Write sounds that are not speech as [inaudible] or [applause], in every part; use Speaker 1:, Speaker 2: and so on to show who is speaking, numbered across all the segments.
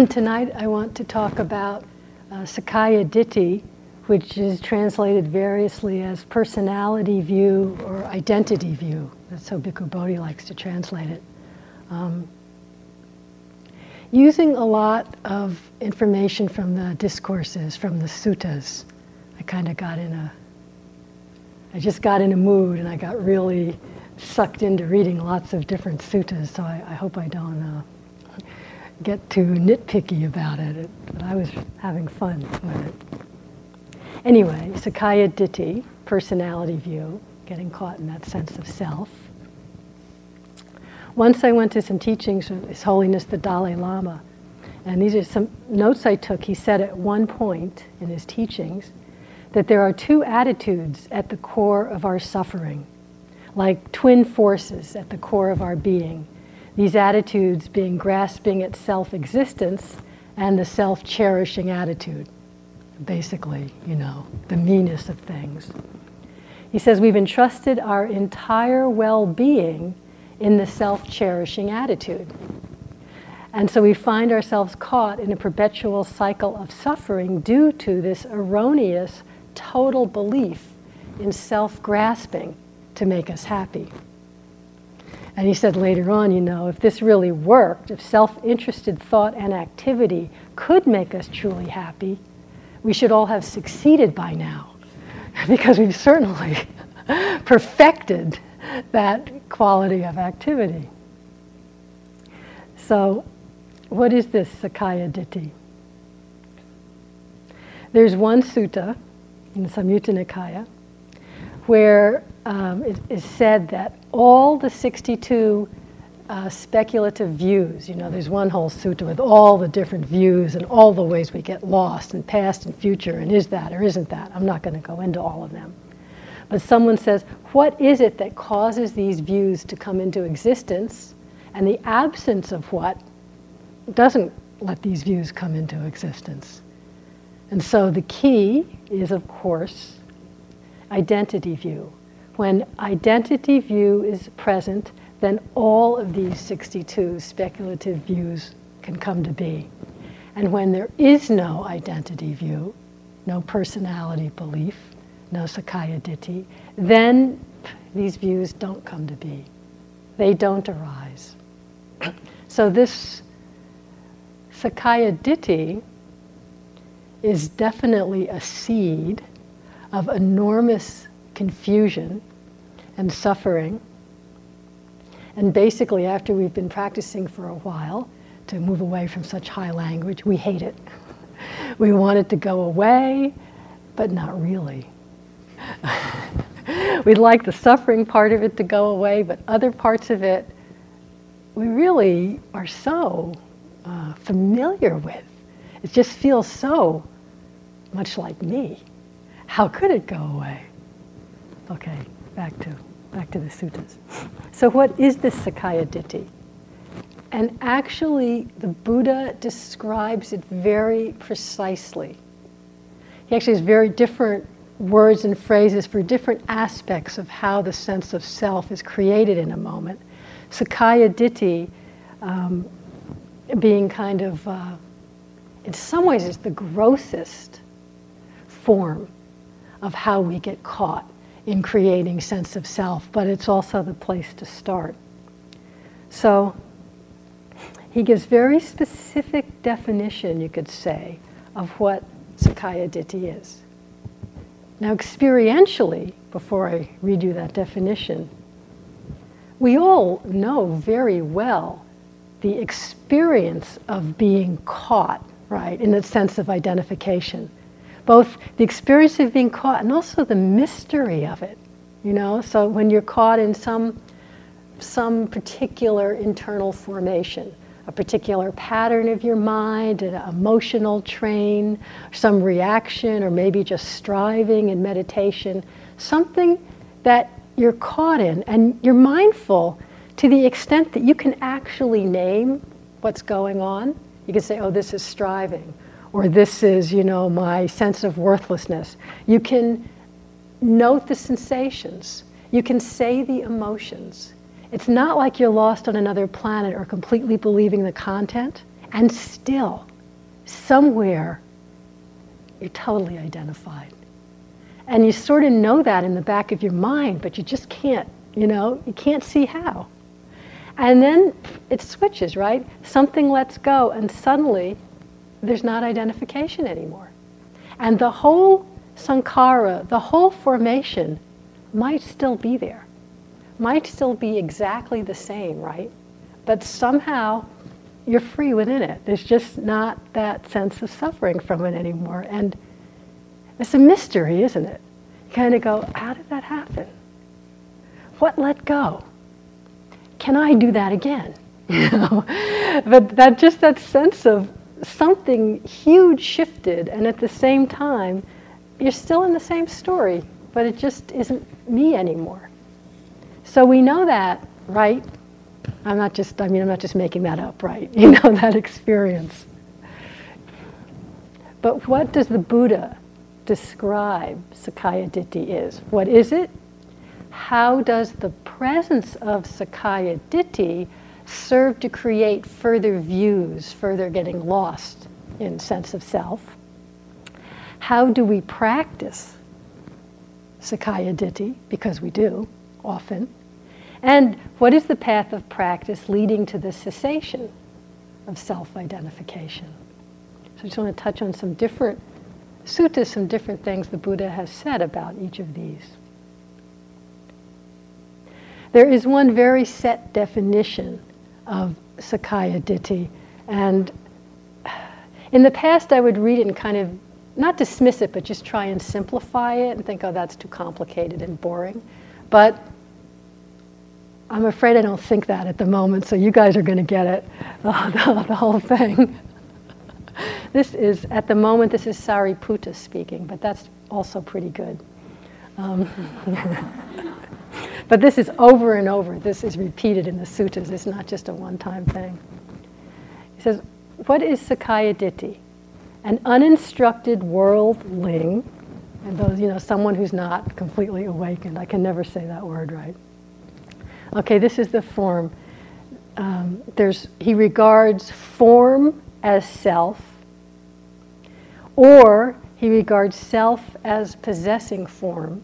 Speaker 1: [clears throat] tonight I want to talk about uh, Sakkaya Ditthi, which is translated variously as personality view or identity view. That's how Bhikkhu Bodhi likes to translate it. Um, using a lot of information from the discourses, from the suttas, I kind of got in a, I just got in a mood and I got really sucked into reading lots of different suttas, so I, I hope I don't uh, get too nitpicky about it, but I was having fun with it. Anyway, Sakkaya Ditthi, personality view, getting caught in that sense of self. Once I went to some teachings of His Holiness the Dalai Lama, and these are some notes I took. He said at one point in his teachings that there are two attitudes at the core of our suffering, like twin forces at the core of our being these attitudes being grasping at self existence and the self cherishing attitude. Basically, you know, the meanness of things. He says we've entrusted our entire well being in the self cherishing attitude. And so we find ourselves caught in a perpetual cycle of suffering due to this erroneous total belief in self grasping to make us happy. And he said later on, you know, if this really worked, if self interested thought and activity could make us truly happy, we should all have succeeded by now [laughs] because we've certainly [laughs] perfected that quality of activity. So, what is this Sakkaya Ditthi? There's one sutta in Samyutta Nikaya where um, it is said that all the 62 uh, speculative views, you know, there's one whole sutta with all the different views and all the ways we get lost in past and future, and is that or isn't that? I'm not going to go into all of them. But someone says, what is it that causes these views to come into existence? And the absence of what doesn't let these views come into existence. And so the key is, of course, identity view. When identity view is present, then all of these 62 speculative views can come to be. And when there is no identity view, no personality belief, no Sakkaya Ditthi, then these views don't come to be. They don't arise. [clears throat] so this Sakkaya Ditthi is definitely a seed of enormous confusion and suffering. And basically, after we've been practicing for a while to move away from such high language, we hate it. [laughs] we want it to go away, but not really. [laughs] We'd like the suffering part of it to go away, but other parts of it we really are so uh, familiar with. It just feels so much like me. How could it go away? Okay, back to back to the suttas. So what is this Sakkaya Ditthi? And actually the Buddha describes it very precisely. He actually has very different words and phrases for different aspects of how the sense of self is created in a moment. Sakkaya Ditthi um, being kind of, uh, in some ways, is the grossest form of how we get caught in creating sense of self, but it's also the place to start. So he gives very specific definition, you could say, of what Sakkaya Ditthi is. Now, experientially, before I read you that definition, we all know very well the experience of being caught, right, in the sense of identification both the experience of being caught and also the mystery of it. You know, so when you're caught in some some particular internal formation, a particular pattern of your mind, an emotional train, some reaction, or maybe just striving in meditation, something that you're caught in, and you're mindful to the extent that you can actually name what's going on. You can say, oh, this is striving, or this is, you know, my sense of worthlessness. You can note the sensations. You can say the emotions. It's not like you're lost on another planet or completely believing the content, and still somewhere you're totally identified. And you sort of know that in the back of your mind, but you just can't, you know, you can't see how. And then it switches, right? Something lets go, and suddenly there's not identification anymore. And the whole sankhara, the whole formation, might still be there, might still be exactly the same, right? But somehow you're free within it. There's just not that sense of suffering from it anymore. And it's a mystery, isn't it? You kind of go, how did that happen? What let go? Can I do that again? [laughs] You know? but that just that sense of something huge shifted, and at the same time, you're still in the same story, but it just isn't me anymore. So we know that, right? I'm not just, I mean, I'm not just making that up, right? [laughs] You know, that experience. But what does the Buddha describe Sakkaya Ditthi is? What is it? How does the presence of Sakkaya Ditthi serve to create further views, further getting lost in sense of self? How do we practice Sakkaya Ditthi? Because we do often. And what is the path of practice leading to the cessation of self identification? So I just want to touch on some different suttas, some different things the Buddha has said about each of these. There is one very set definition of Sakkaya Ditthi. And in the past, I would read it and kind of not dismiss it, but just try and simplify it and think, oh, that's too complicated and boring. But I'm afraid I don't think that at the moment, so you guys are going to get it, [laughs] the, the, the whole thing. [laughs] this is, at the moment, this is Sariputta speaking, but that's also pretty good. Um, [laughs] but this is over and over. This is repeated in the suttas. It's not just a one time thing. He says, What is Sakkaya Ditthi? An uninstructed worldling, and those, you know, someone who's not completely awakened. I can never say that word right. Okay, this is the form. Um, there's, he regards form as self, or he regards self as possessing form,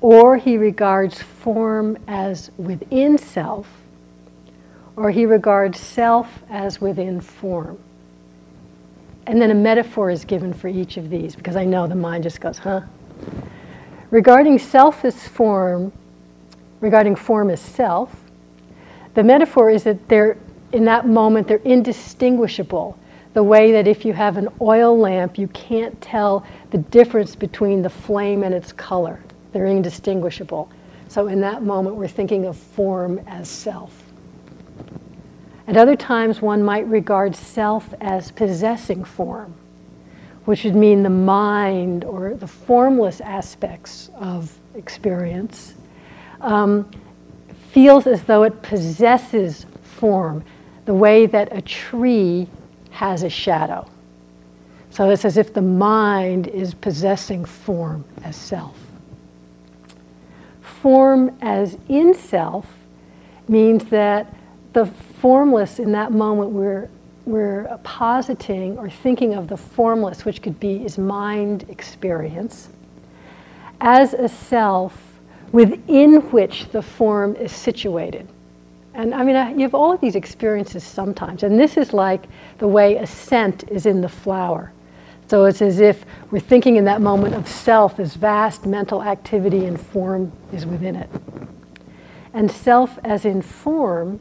Speaker 1: or he regards form as within self, or he regards self as within form. And then a metaphor is given for each of these because I know the mind just goes, huh? Regarding self as form, regarding form as self, the metaphor is that they're, in that moment, they're indistinguishable. The way that if you have an oil lamp, you can't tell the difference between the flame and its color. They're indistinguishable. So in that moment, we're thinking of form as self. At other times, one might regard self as possessing form, which would mean the mind or the formless aspects of experience um, feels as though it possesses form, the way that a tree has a shadow. So it's as if the mind is possessing form as self form as in self means that the formless in that moment we're, we're positing or thinking of the formless, which could be is mind experience, as a self within which the form is situated. And I mean, I, you have all of these experiences sometimes, and this is like the way a scent is in the flower. So it's as if we're thinking in that moment of self as vast mental activity and form is within it. And self as in form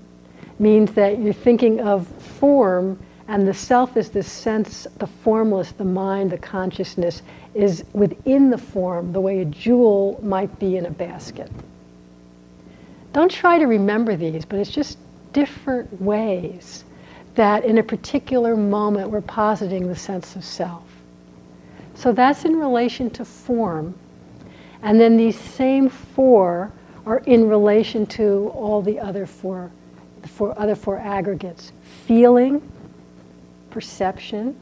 Speaker 1: means that you're thinking of form and the self is the sense, the formless, the mind, the consciousness is within the form, the way a jewel might be in a basket. Don't try to remember these, but it's just different ways that in a particular moment we're positing the sense of self. So that's in relation to form. And then these same four are in relation to all the other four, the four other four aggregates feeling, perception,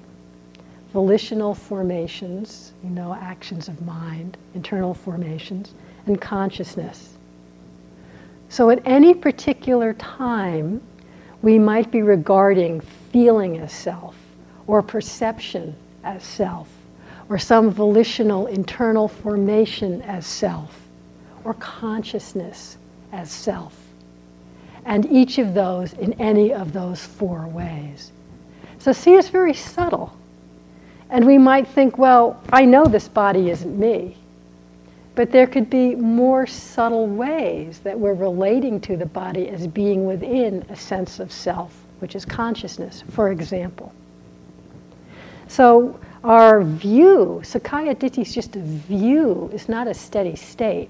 Speaker 1: volitional formations, you know, actions of mind, internal formations, and consciousness. So at any particular time, we might be regarding feeling as self or perception as self, or some volitional internal formation as self, or consciousness as self. And each of those in any of those four ways. So, see, it's very subtle. And we might think, well, I know this body isn't me. But there could be more subtle ways that we're relating to the body as being within a sense of self, which is consciousness, for example. So our view, Sakkaya Ditthi is just a view, it's not a steady state.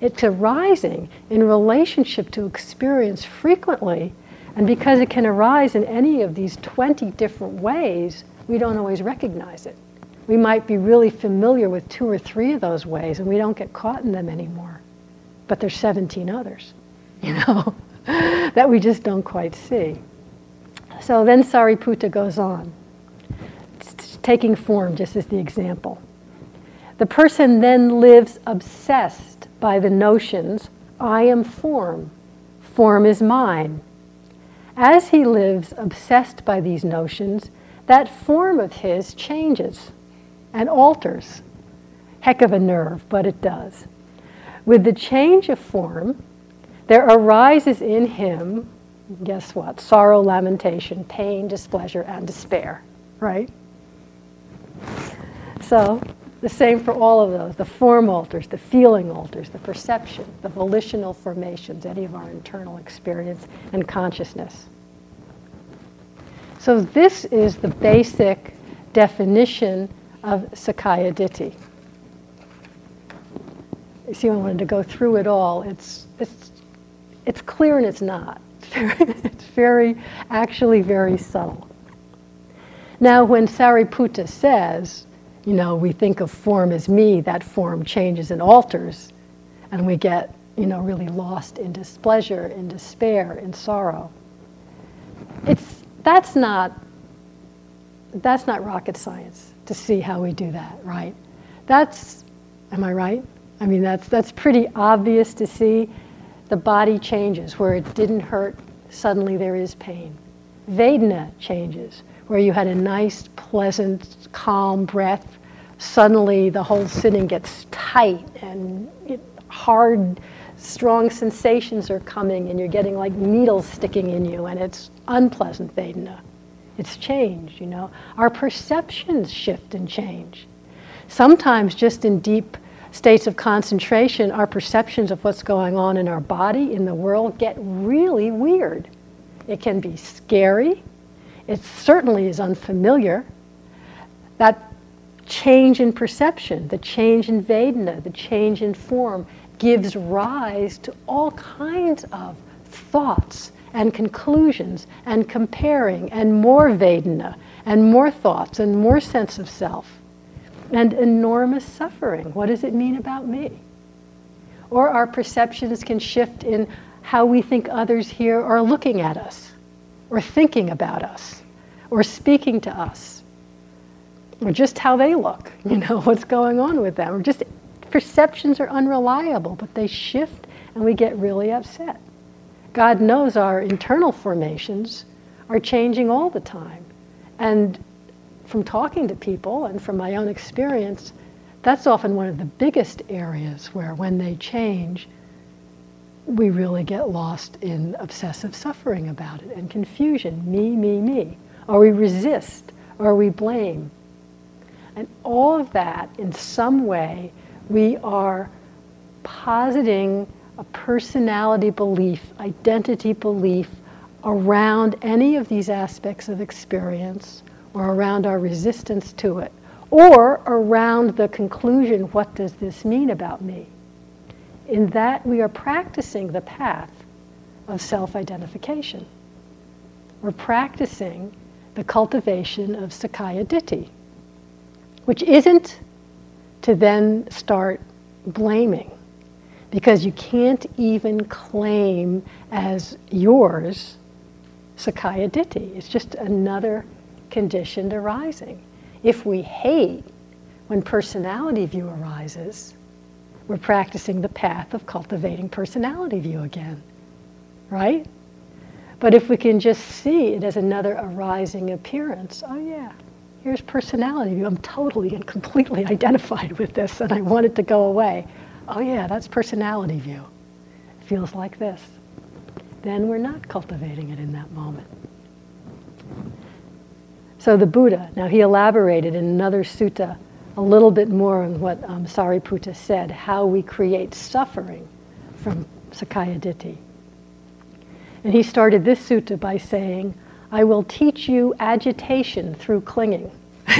Speaker 1: It's arising in relationship to experience frequently, and because it can arise in any of these 20 different ways, we don't always recognize it. We might be really familiar with two or three of those ways and we don't get caught in them anymore. But there's 17 others, [laughs] you know, [laughs] that we just don't quite see. So then Sariputta goes on, taking form just as the example. The person then lives obsessed by the notions I am form, form is mine. As he lives obsessed by these notions, that form of his changes and alters. Heck of a nerve, but it does. With the change of form, there arises in him, guess what? Sorrow, lamentation, pain, displeasure, and despair, right? So, the same for all of those. The form alters, the feeling alters, the perception, the volitional formations, any of our internal experience and consciousness. So, this is the basic definition of Sakkaya Ditthi. You see, I wanted to go through it all. It's, it's, it's clear and it's not. [laughs] it's very, actually very subtle. Now, when Sariputta says, you know, we think of form as me, that form changes and alters, and we get, you know, really lost in displeasure, in despair, in sorrow. It's, that's not, that's not rocket science to see how we do that, right? That's, am I right? I mean, that's, that's pretty obvious to see. The body changes. Where it didn't hurt, suddenly there is pain. Vedana changes. Where you had a nice, pleasant, calm breath, suddenly the whole sitting gets tight and it, hard, strong sensations are coming and you're getting like needles sticking in you and it's unpleasant Vedana. It's changed, you know. Our perceptions shift and change. Sometimes, just in deep states of concentration, our perceptions of what's going on in our body, in the world, get really weird. It can be scary. It certainly is unfamiliar. That change in perception, the change in Vedana, the change in form, gives rise to all kinds of thoughts and conclusions and comparing and more Vedana and more thoughts and more sense of self and enormous suffering. What does it mean about me? Or our perceptions can shift in how we think others here are looking at us or thinking about us or speaking to us or just how they look, [laughs] you know, what's going on with them. Or just perceptions are unreliable, but they shift and we get really upset. God knows our internal formations are changing all the time. And from talking to people and from my own experience, that's often one of the biggest areas where, when they change, we really get lost in obsessive suffering about it and confusion me, me, me. Or we resist, or we blame. And all of that, in some way, we are positing a personality belief, identity belief around any of these aspects of experience or around our resistance to it or around the conclusion what does this mean about me? In that, we are practicing the path of self identification. We're practicing the cultivation of Sakkaya Ditthi, which isn't to then start blaming because you can't even claim as yours Sakkaya Ditthi. It's just another conditioned arising. If we hate when personality view arises, we're practicing the path of cultivating personality view again, right? But if we can just see it as another arising appearance, oh yeah, here's personality view. I'm totally and completely [laughs] identified with this and I want it to go away. Oh, yeah, that's personality view. It feels like this. Then we're not cultivating it in that moment. So the Buddha, now he elaborated in another sutta a little bit more on what um, Sariputta said, how we create suffering from Sakkaya Ditthi. And he started this sutta by saying, I will teach you agitation through clinging. [laughs]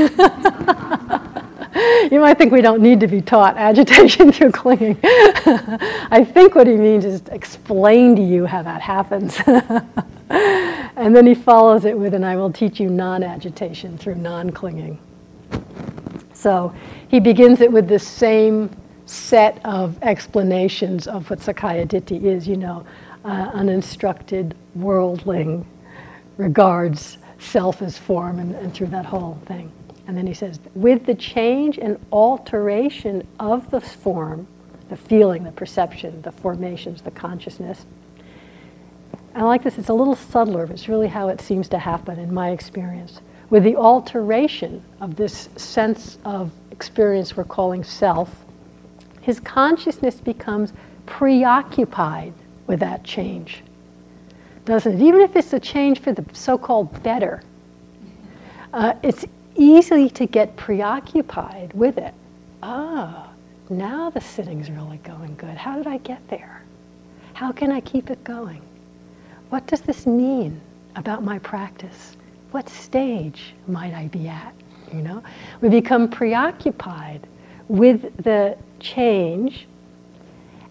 Speaker 1: you might think we don't need to be taught agitation [laughs] through clinging. [laughs] I think what he means is explain to you how that happens. and then he follows it with, and I will teach you non agitation through non clinging. So he begins it with the same set of explanations of what Sakkaya Ditthi is, you know, uh, uninstructed worldling regards self as form and, and through that whole thing. And then he says, with the change and alteration of the form, the feeling, the perception, the formations, the consciousness. I like this, it's a little subtler, but it's really how it seems to happen in my experience. With the alteration of this sense of experience we're calling self, his consciousness becomes preoccupied with that change doesn't it? Even if it's a change for the so called better, uh, it's easy to get preoccupied with it. Ah, now the sitting's really going good. How did I get there? How can I keep it going? What does this mean about my practice? What stage might I be at? You know, we become preoccupied with the change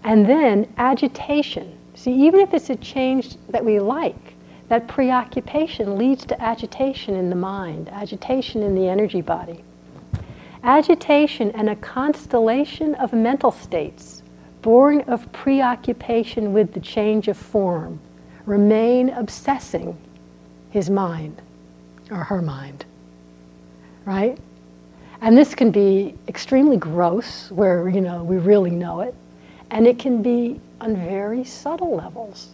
Speaker 1: and then agitation See, even if it's a change that we like, that preoccupation leads to agitation in the mind, agitation in the energy body. Agitation and a constellation of mental states born of preoccupation with the change of form remain obsessing his mind or her mind. Right? And this can be extremely gross, where you know we really know it, and it can be on very subtle levels.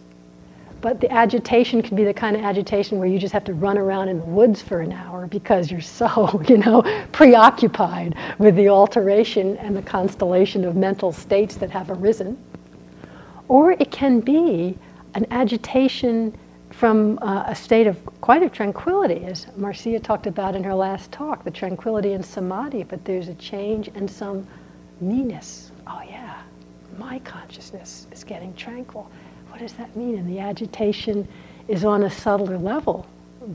Speaker 1: But the agitation can be the kind of agitation where you just have to run around in the woods for an hour because you're so, [laughs] you know, preoccupied with the alteration and the constellation of mental states that have arisen. Or it can be an agitation from uh, a state of quite a tranquility, as Marcia talked about in her last talk, the tranquility and samadhi, but there's a change and some meanness. Oh, yeah my consciousness is getting tranquil. What does that mean? And the agitation is on a subtler level,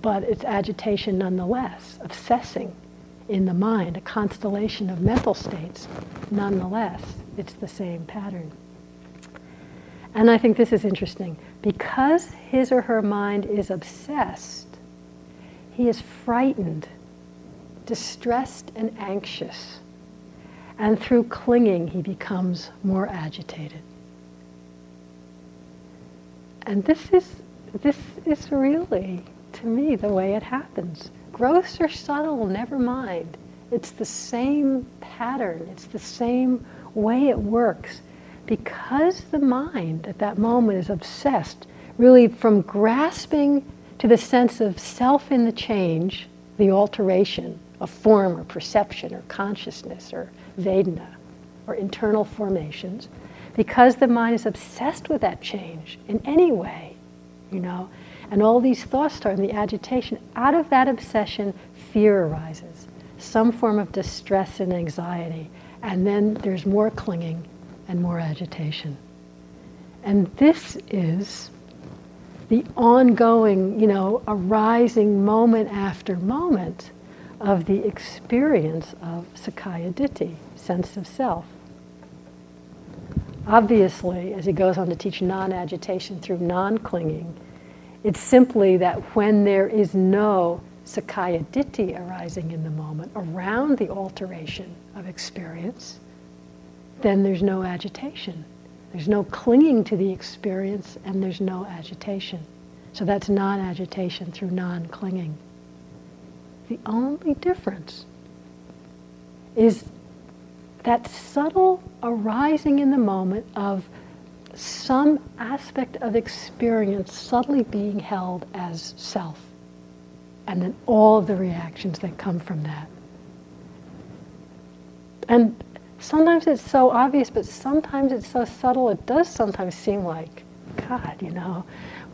Speaker 1: but it's agitation nonetheless, obsessing in the mind, a constellation of mental states. Nonetheless, it's the same pattern. And I think this is interesting. Because his or her mind is obsessed, he is frightened, distressed, and anxious and through clinging, he becomes more agitated. And this is, this is really, to me, the way it happens. Gross or subtle, never mind. It's the same pattern, it's the same way it works. Because the mind at that moment is obsessed, really from grasping to the sense of self in the change, the alteration of form or perception or consciousness or Vedana, or internal formations, because the mind is obsessed with that change in any way, you know, and all these thoughts start and the agitation, out of that obsession, fear arises, some form of distress and anxiety, and then there's more clinging and more agitation. And this is the ongoing, you know, arising moment after moment of the experience of Sakkaya Ditthi, sense of self. Obviously, as he goes on to teach non agitation through non clinging, it's simply that when there is no Sakkaya Ditthi arising in the moment around the alteration of experience, then there's no agitation. There's no clinging to the experience and there's no agitation. So that's non agitation through non clinging. The only difference is that subtle arising in the moment of some aspect of experience subtly being held as self. and then all the reactions that come from that. And sometimes it's so obvious, but sometimes it's so subtle, it does sometimes seem like, God, you know,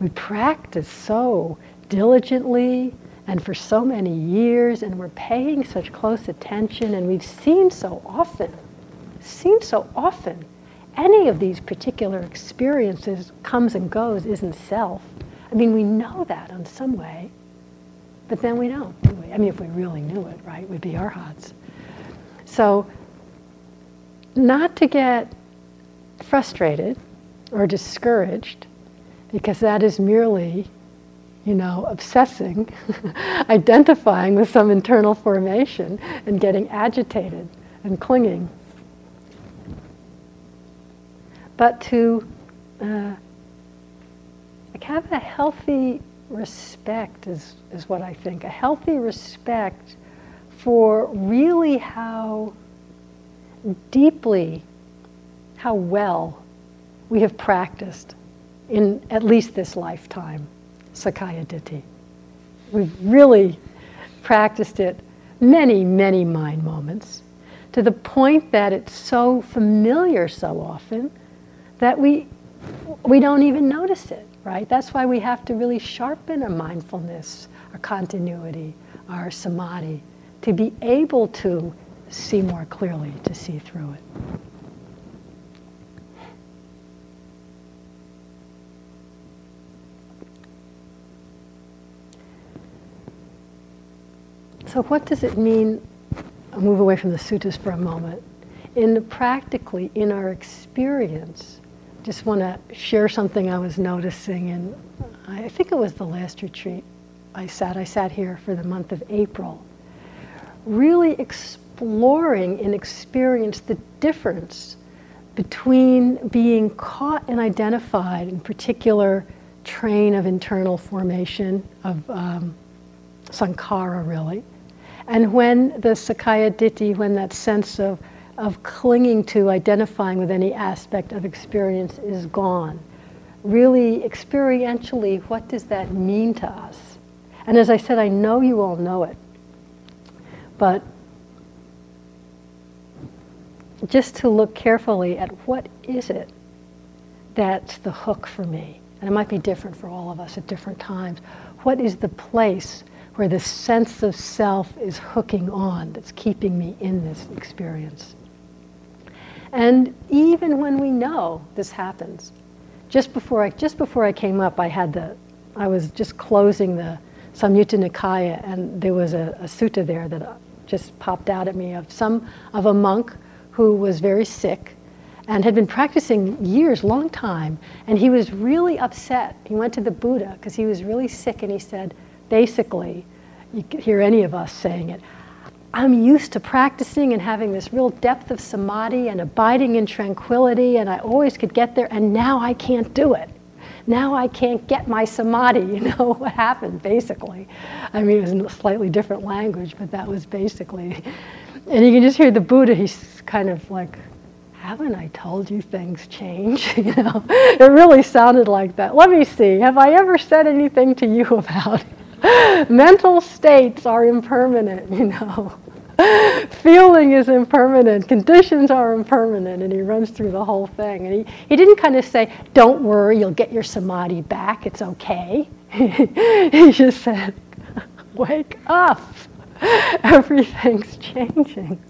Speaker 1: we practice so diligently and for so many years, and we're paying such close attention, and we've seen so often, seen so often, any of these particular experiences comes and goes isn't self. I mean, we know that in some way, but then we don't, do we? I mean, if we really knew it, right, we'd be arhats. So, not to get frustrated or discouraged, because that is merely, you know, obsessing, [laughs] identifying with some internal formation and getting agitated and clinging. But to uh, have a healthy respect is, is what I think. A healthy respect for really how deeply, how well we have practiced in at least this lifetime, Sakkaya Ditthi. We've really practiced it many, many mind moments to the point that it's so familiar so often that we, we don't even notice it, right? That's why we have to really sharpen our mindfulness, our continuity, our samadhi, to be able to see more clearly, to see through it. So, what does it mean? I'll move away from the suttas for a moment. In practically, in our experience, just want to share something I was noticing, and I think it was the last retreat I sat. I sat here for the month of April, really exploring and experience the difference between being caught and identified in particular train of internal formation of um, sankhara, really, and when the Sakkaya Ditthi, when that sense of, of clinging to identifying with any aspect of experience is gone, really experientially, what does that mean to us? And as I said, I know you all know it, but just to look carefully at what is it that's the hook for me. And it might be different for all of us at different times. What is the place where the sense of self is hooking on, that's keeping me in this experience. And even when we know this happens, just before I, just before I came up, I had the, I was just closing the Samyutta Nikaya, and there was a, a sutta there that just popped out at me of some of a monk who was very sick and had been practicing years, long time, and he was really upset. He went to the Buddha because he was really sick, and he said, basically, you could hear any of us saying it. I'm used to practicing and having this real depth of samadhi and abiding in tranquility, and I always could get there, and now I can't do it. Now I can't get my samadhi. [laughs] You know what happened, basically. I mean, it was in a slightly different language, but that was basically. And you can just hear the Buddha, he's kind of like, haven't I told you things change? [laughs] you know, it really sounded like that. Let me see, have I ever said anything to you about? [laughs] Mental states are impermanent, you know. [laughs] Feeling is impermanent, conditions are impermanent, and he runs through the whole thing. And he, he didn't kind of say, Don't worry, you'll get your samadhi back, it's okay. he just said, Wake up. [laughs] Everything's changing.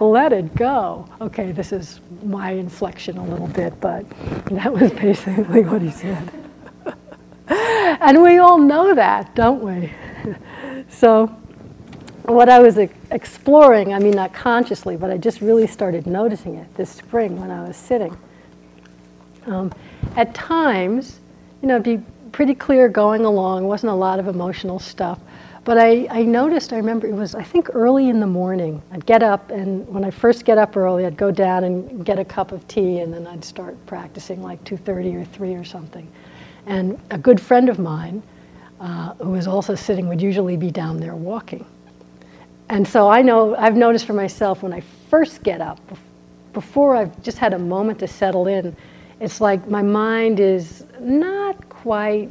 Speaker 1: Let it go. Okay, this is my inflection a little bit, but that was basically what he said. [laughs] and we all know that, don't we? [laughs] so, what I was exploring, I mean, not consciously, but I just really started noticing it this spring when I was sitting. Um, at times, you know, be pretty clear going along, wasn't a lot of emotional stuff. But I, I noticed, I remember it was, I think, early in the morning. I'd get up, and when I first get up early, I'd go down and get a cup of tea, and then I'd start practicing like 2.30 or 3 or something. And a good friend of mine, uh, who was also sitting, would usually be down there walking. And so I know, I've noticed for myself when I first get up, before I've just had a moment to settle in, it's like my mind is not quite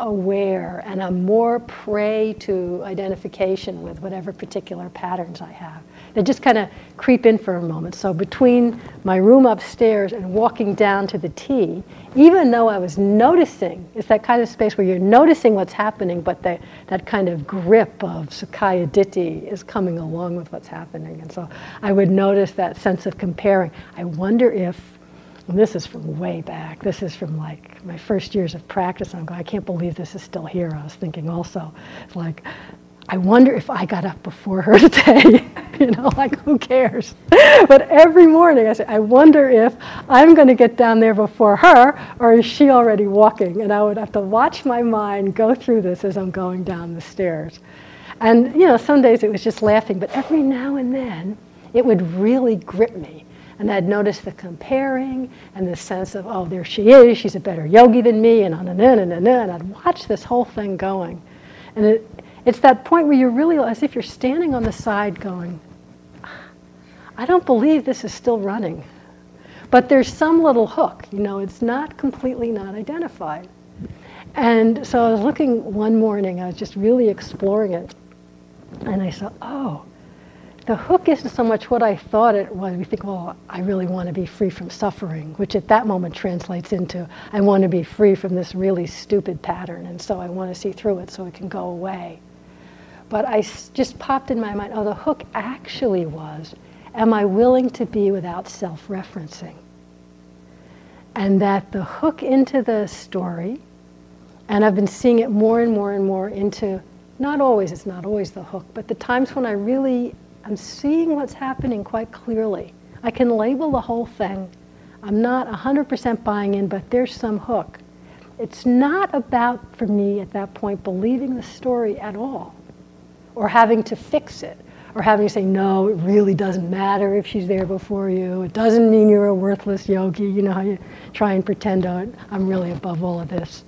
Speaker 1: aware and I'm more prey to identification with whatever particular patterns I have. They just kind of creep in for a moment. So between my room upstairs and walking down to the tea, even though I was noticing, it's that kind of space where you're noticing what's happening, but the, that kind of grip of Sakkaya Ditthi is coming along with what's happening. And so I would notice that sense of comparing. I wonder if and this is from way back. This is from like my first years of practice. I'm going, I can't believe this is still here. I was thinking also, like, I wonder if I got up before her [laughs] today. [laughs] you know, like who cares? [laughs] but every morning I say, I wonder if I'm going to get down there before her, or is she already walking? And I would have to watch my mind go through this as I'm going down the stairs. And you know, some days it was just laughing, but every now and then it would really grip me and I'd notice the comparing and the sense of, oh, there she is, she's a better yogi than me, and on and on and on, and I'd watch this whole thing going. And it, it's that point where you're really as if you're standing on the side going, ah, I don't believe this is still running. But there's some little hook, you know, it's not completely not identified. And so I was looking one morning, I was just really exploring it, and I saw, oh, the hook isn't so much what I thought it was. We think, well, I really want to be free from suffering, which at that moment translates into, I want to be free from this really stupid pattern, and so I want to see through it so it can go away. But I just popped in my mind, oh, the hook actually was, am I willing to be without self referencing? And that the hook into the story, and I've been seeing it more and more and more into, not always, it's not always the hook, but the times when I really I'm seeing what's happening quite clearly. I can label the whole thing. I'm not 100% buying in, but there's some hook. It's not about, for me at that point, believing the story at all or having to fix it or having to say, no, it really doesn't matter if she's there before you. It doesn't mean you're a worthless yogi. You know how you try and pretend, oh, I'm really above all of this.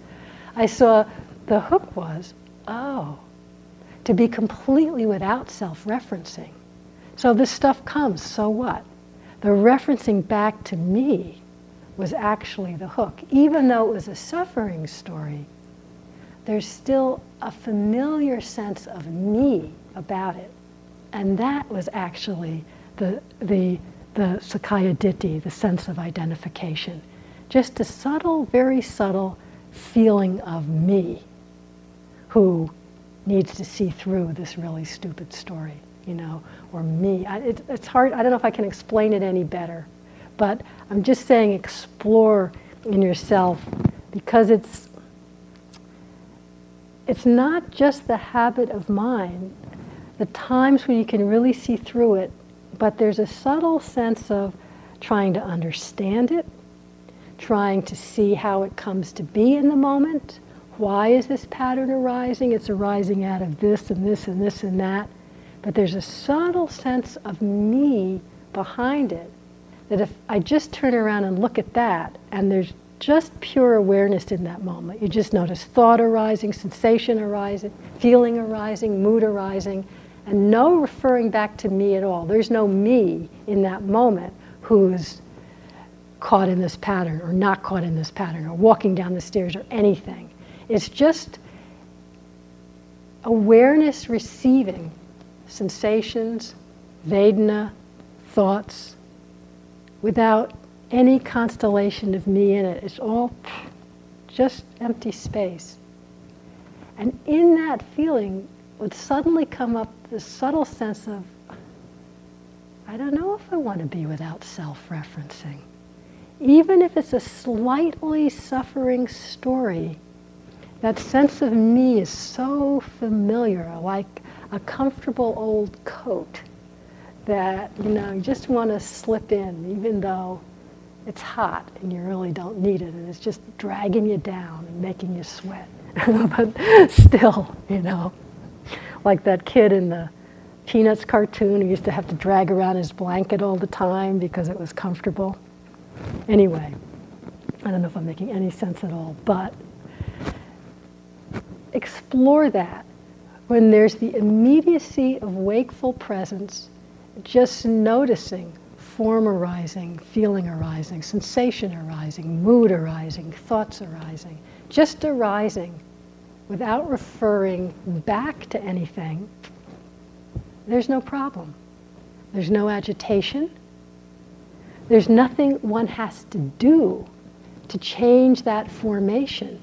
Speaker 1: I saw the hook was, oh, to be completely without self referencing so this stuff comes, so what? The referencing back to me was actually the hook. Even though it was a suffering story, there's still a familiar sense of me about it. And that was actually the, the, the Sakkaya Ditthi, the sense of identification. Just a subtle, very subtle feeling of me who needs to see through this really stupid story you know, or me. I, it, it's hard, I don't know if I can explain it any better, but I'm just saying explore in yourself because it's, it's not just the habit of mind, the times when you can really see through it, but there's a subtle sense of trying to understand it, trying to see how it comes to be in the moment. Why is this pattern arising? It's arising out of this and this and this and that. But there's a subtle sense of me behind it that if I just turn around and look at that, and there's just pure awareness in that moment, you just notice thought arising, sensation arising, feeling arising, mood arising, and no referring back to me at all. There's no me in that moment who's caught in this pattern or not caught in this pattern or walking down the stairs or anything. It's just awareness receiving sensations, Vedana, thoughts, without any constellation of me in it. It's all just empty space. And in that feeling would suddenly come up this subtle sense of, I don't know if I want to be without self referencing. Even if it's a slightly suffering story, that sense of me is so familiar, like a comfortable old coat that you know you just want to slip in even though it's hot and you really don't need it and it's just dragging you down and making you sweat. [laughs] But still you know like that kid in the peanuts cartoon who used to have to drag around his blanket all the time because it was comfortable. Anyway i don't know if i'm making any sense at all but explore that when there's the immediacy of wakeful presence, just noticing form arising, feeling arising, sensation arising, mood arising, thoughts arising, just arising, without referring back to anything, there's no problem. There's no agitation. There's nothing one has to do to change that formation,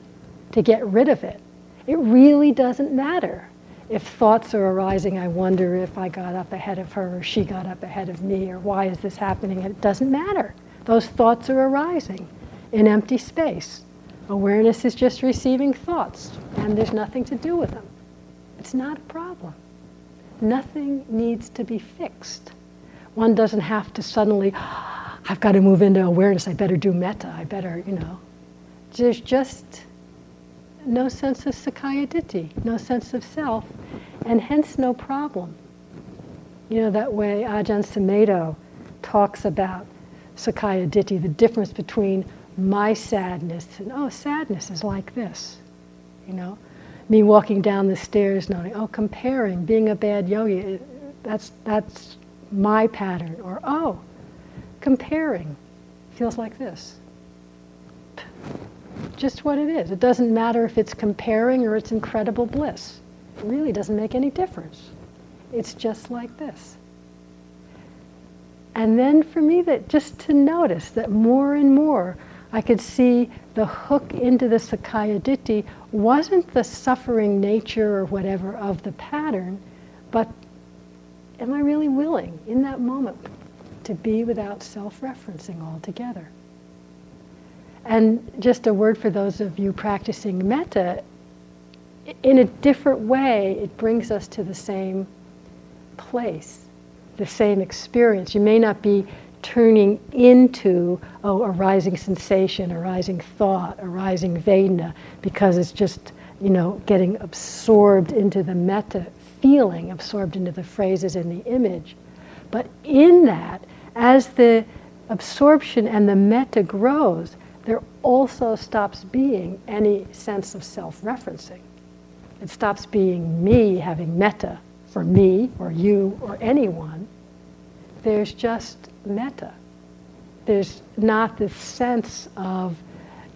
Speaker 1: to get rid of it. It really doesn't matter if thoughts are arising, I wonder if I got up ahead of her or she got up ahead of me or why is this happening? It doesn't matter. Those thoughts are arising in empty space. Awareness is just receiving thoughts and there's nothing to do with them. It's not a problem. Nothing needs to be fixed. One doesn't have to suddenly, I've got to move into awareness, I better do metta, I better, you know. There's just no sense of Sakkaya Ditthi, no sense of self, and hence no problem. You know, that way Ajahn Sumedho talks about Sakkaya Ditthi, the difference between my sadness and, oh, sadness is like this, you know. Me walking down the stairs knowing, oh, comparing, being a bad yogi, eh, that's, that's my pattern. Or, oh, comparing feels like this just what it is. It doesn't matter if it's comparing or it's incredible bliss. It really doesn't make any difference. It's just like this. And then for me, that just to notice that more and more I could see the hook into the Sakkaya Ditthi wasn't the suffering nature or whatever of the pattern, but am I really willing in that moment to be without self referencing altogether? And just a word for those of you practicing metta, in a different way, it brings us to the same place, the same experience. You may not be turning into oh, a rising sensation, a rising thought, a rising Vedana, because it's just, you know, getting absorbed into the metta feeling, absorbed into the phrases and the image. But in that, as the absorption and the metta grows, also stops being any sense of self referencing. It stops being me having metta for me or you or anyone. There's just metta. There's not this sense of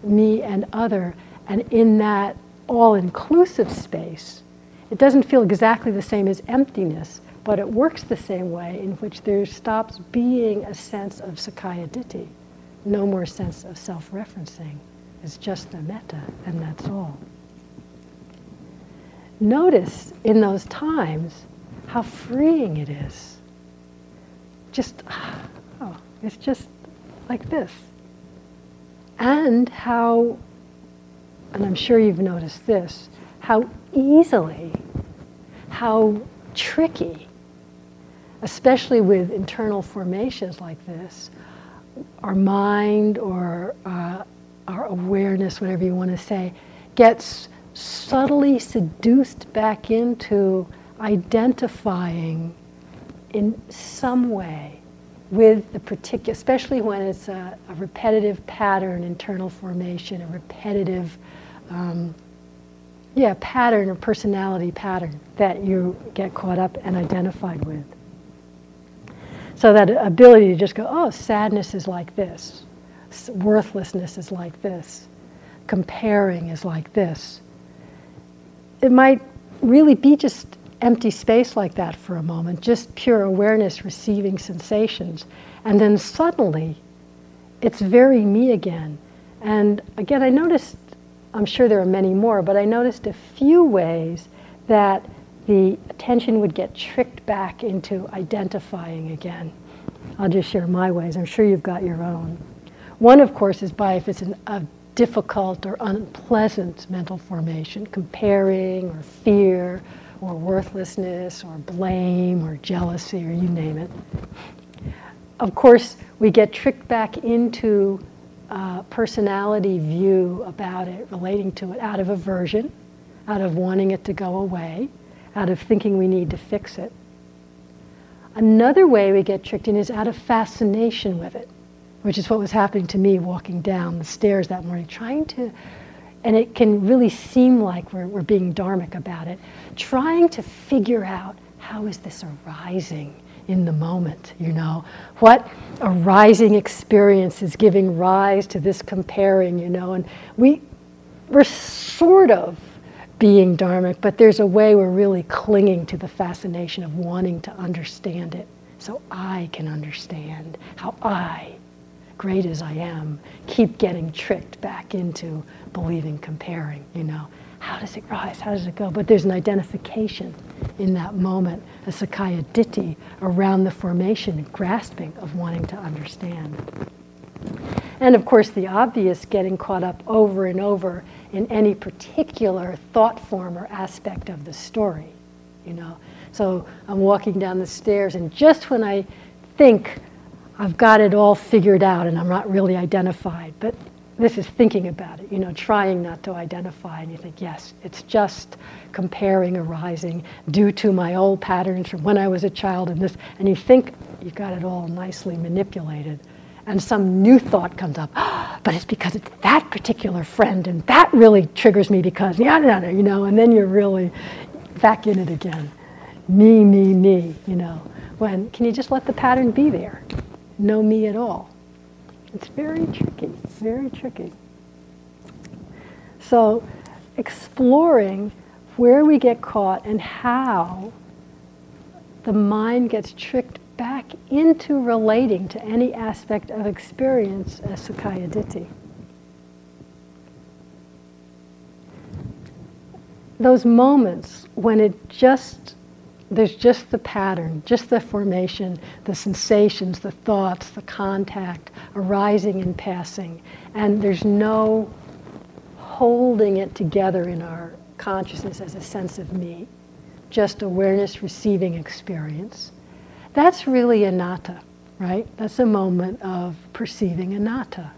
Speaker 1: me and other. And in that all inclusive space, it doesn't feel exactly the same as emptiness, but it works the same way in which there stops being a sense of Sakkaya Ditthi no more sense of self referencing. It's just the metta, and that's all. Notice in those times how freeing it is. Just, [sighs] oh, it's just like this. And how, and I'm sure you've noticed this, how easily, how tricky, especially with internal formations like this, our mind or uh, our awareness, whatever you want to say, gets subtly seduced back into identifying in some way with the particular, especially when it's a, a repetitive pattern, internal formation, a repetitive, um, yeah, pattern or personality pattern that you get caught up and identified with. So that ability to just go, oh, sadness is like this, worthlessness is like this, comparing is like this. It might really be just empty space like that for a moment, just pure awareness receiving sensations. And then suddenly, it's very me again. And again, I noticed, I'm sure there are many more, but I noticed a few ways that the attention would get tricked back into identifying again. I'll just share my ways. I'm sure you've got your own. One, of course, is by if it's an, a difficult or unpleasant mental formation, comparing or fear or worthlessness or blame or jealousy or you name it. Of course, we get tricked back into a personality view about it, relating to it out of aversion, out of wanting it to go away out of thinking we need to fix it. Another way we get tricked in is out of fascination with it, which is what was happening to me walking down the stairs that morning, trying to, and it can really seem like we're, we're being dharmic about it, trying to figure out how is this arising in the moment, you know? What arising experience is giving rise to this comparing, you know? And we, we're sort of being dharmic, but there's a way we're really clinging to the fascination of wanting to understand it so I can understand how I, great as I am, keep getting tricked back into believing comparing, you know. How does it rise? How does it go? But there's an identification in that moment, a Sakkaya Ditthi around the formation grasping of wanting to understand. And of course, the obvious getting caught up over and over in any particular thought form or aspect of the story, you know. So I'm walking down the stairs, and just when I think I've got it all figured out and I'm not really identified, but this is thinking about it, you know, trying not to identify, and you think, yes, it's just comparing arising due to my old patterns from when I was a child and this, and you think you've got it all nicely manipulated and some new thought comes up, [gasps] but it's because it's that particular friend, and that really triggers me because, yeah, yeah, you know, and then you're really back in it again. Me, me, me, you know. When can you just let the pattern be there? No me at all. It's very tricky, very tricky. So, exploring where we get caught and how the mind gets tricked back into relating to any aspect of experience as Sakkaya Ditthi. Those moments when it just, there's just the pattern, just the formation, the sensations, the thoughts, the contact arising and passing, and there's no holding it together in our consciousness as a sense of me, just awareness receiving experience that's really anatta, right? That's a moment of perceiving anatta.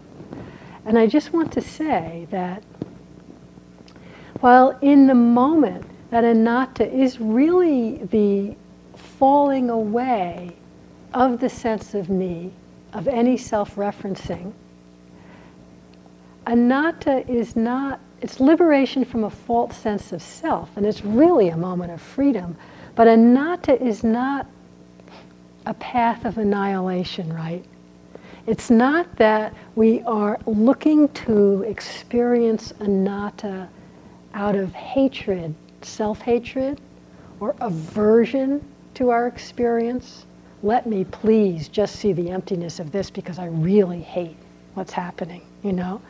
Speaker 1: And I just want to say that while in the moment that anatta is really the falling away of the sense of me, of any self referencing, anatta is not, it's liberation from a false sense of self, and it's really a moment of freedom. But anatta is not a path of annihilation, right? It's not that we are looking to experience anatta out of hatred, self hatred, or aversion to our experience. Let me please just see the emptiness of this because I really hate what's happening, you know?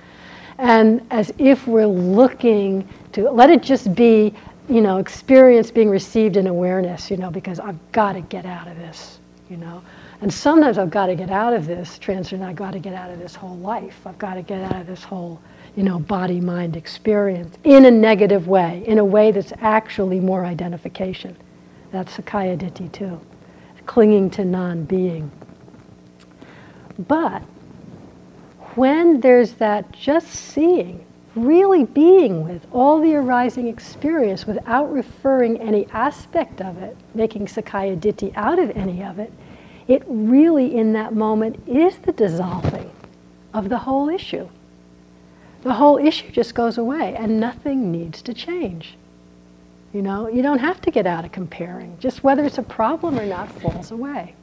Speaker 1: And as if we're looking to let it just be, you know, experience being received in awareness, you know, because I've got to get out of this you know. And sometimes I've got to get out of this transcend. I've got to get out of this whole life. I've got to get out of this whole, you know, body-mind experience in a negative way, in a way that's actually more identification. That's Sakkaya Ditthi too, clinging to non-being. But when there's that just seeing, really being with all the arising experience without referring any aspect of it, making Sakkaya Ditthi out of any of it, it really in that moment is the dissolving of the whole issue. The whole issue just goes away and nothing needs to change. You know, you don't have to get out of comparing. Just whether it's a problem or not falls away.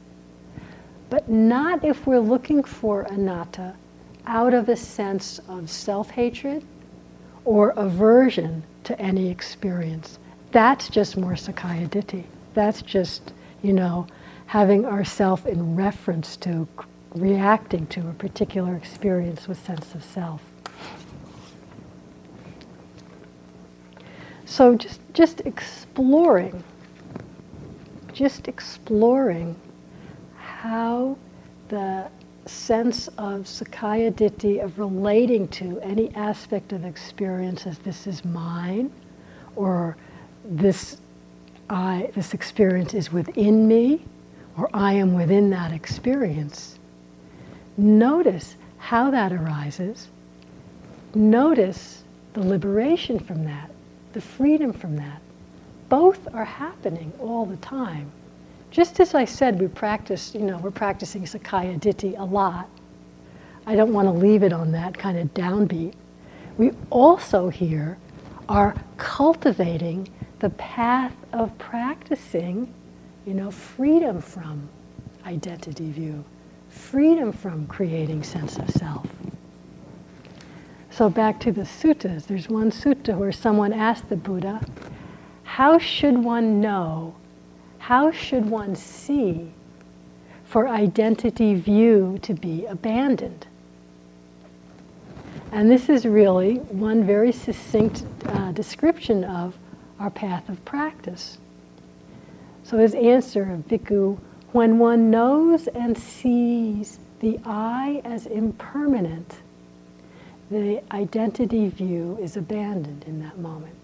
Speaker 1: But not if we're looking for anatta out of a sense of self hatred or aversion to any experience. That's just more Sakkaya Ditthi. That's just, you know, having ourself in reference to reacting to a particular experience with sense of self. So just just exploring, just exploring how the sense of Sakkaya Ditthi, of relating to any aspect of experience as this is mine, or this, I, this experience is within me, or I am within that experience. Notice how that arises. Notice the liberation from that, the freedom from that. Both are happening all the time. Just as I said, we practice, you know, we're practicing Sakkaya Ditthi a lot. I don't want to leave it on that kind of downbeat. We also here are cultivating the path of practicing, you know, freedom from identity view, freedom from creating sense of self. So back to the suttas, there's one sutta where someone asked the Buddha, how should one know, how should one see for identity view to be abandoned? And this is really one very succinct uh, description of our path of practice. So his answer, of Bhikkhu, when one knows and sees the eye as impermanent, the identity view is abandoned in that moment.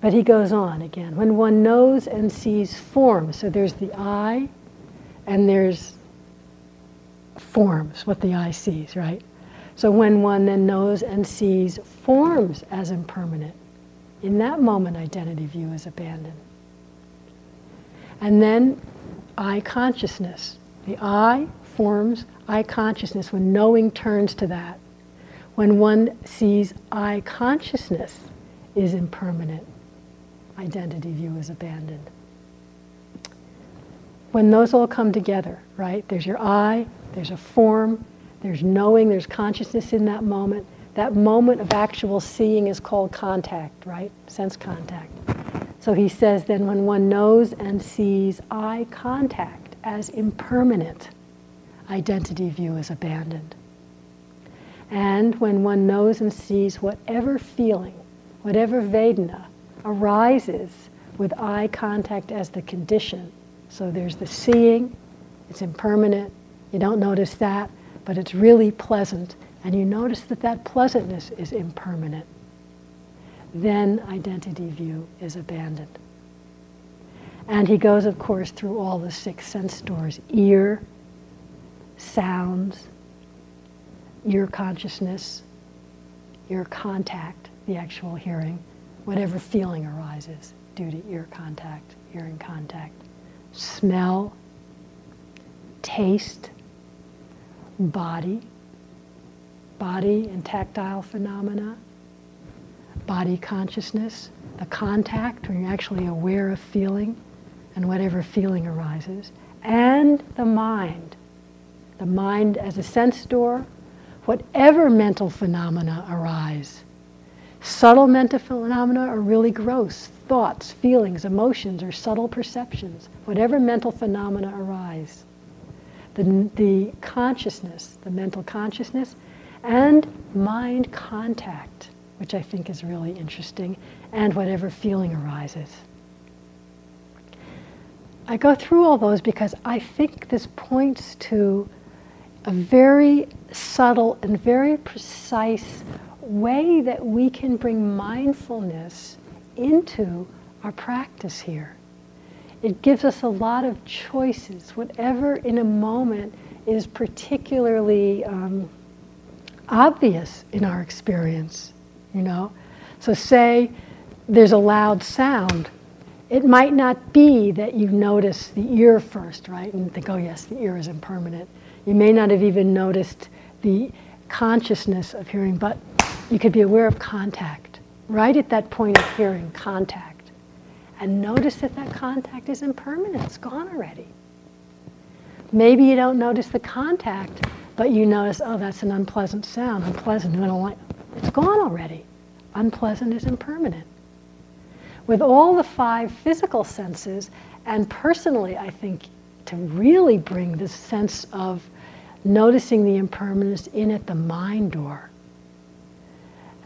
Speaker 1: But he goes on again. When one knows and sees form, so there's the eye and there's forms, what the eye sees, right? So when one then knows and sees forms as impermanent, in that moment identity view is abandoned. And then eye consciousness. The eye forms eye consciousness when knowing turns to that. When one sees eye consciousness is impermanent, identity view is abandoned. When those all come together, right? There's your eye, there's a form, there's knowing, there's consciousness in that moment. That moment of actual seeing is called contact, right? Sense contact. So he says then when one knows and sees eye contact as impermanent, identity view is abandoned. And when one knows and sees whatever feeling, whatever Vedana arises with eye contact as the condition, so there's the seeing, it's impermanent, you don't notice that, but it's really pleasant, and you notice that that pleasantness is impermanent. Then identity view is abandoned. And he goes, of course, through all the six sense doors ear, sounds, ear consciousness, ear contact, the actual hearing, whatever feeling arises due to ear contact, hearing contact, smell, taste, body, body and tactile phenomena, body consciousness, the contact, when you're actually aware of feeling and whatever feeling arises, and the mind. The mind as a sense door, whatever mental phenomena arise. Subtle mental phenomena are really gross. Thoughts, feelings, emotions, or subtle perceptions. Whatever mental phenomena arise. The, the consciousness, the mental consciousness, and mind contact which I think is really interesting, and whatever feeling arises. I go through all those because I think this points to a very subtle and very precise way that we can bring mindfulness into our practice here. It gives us a lot of choices, whatever in a moment is particularly um, obvious in our experience you know? So, say there's a loud sound. It might not be that you notice the ear first, right? And think, oh, yes, the ear is impermanent. You may not have even noticed the consciousness of hearing, but you could be aware of contact, right at that point of hearing, contact. And notice that that contact is impermanent, it's gone already. Maybe you don't notice the contact, but you notice, oh, that's an unpleasant sound, unpleasant, don't like it's gone already. Unpleasant is impermanent. With all the five physical senses, and personally, I think to really bring this sense of noticing the impermanence in at the mind door.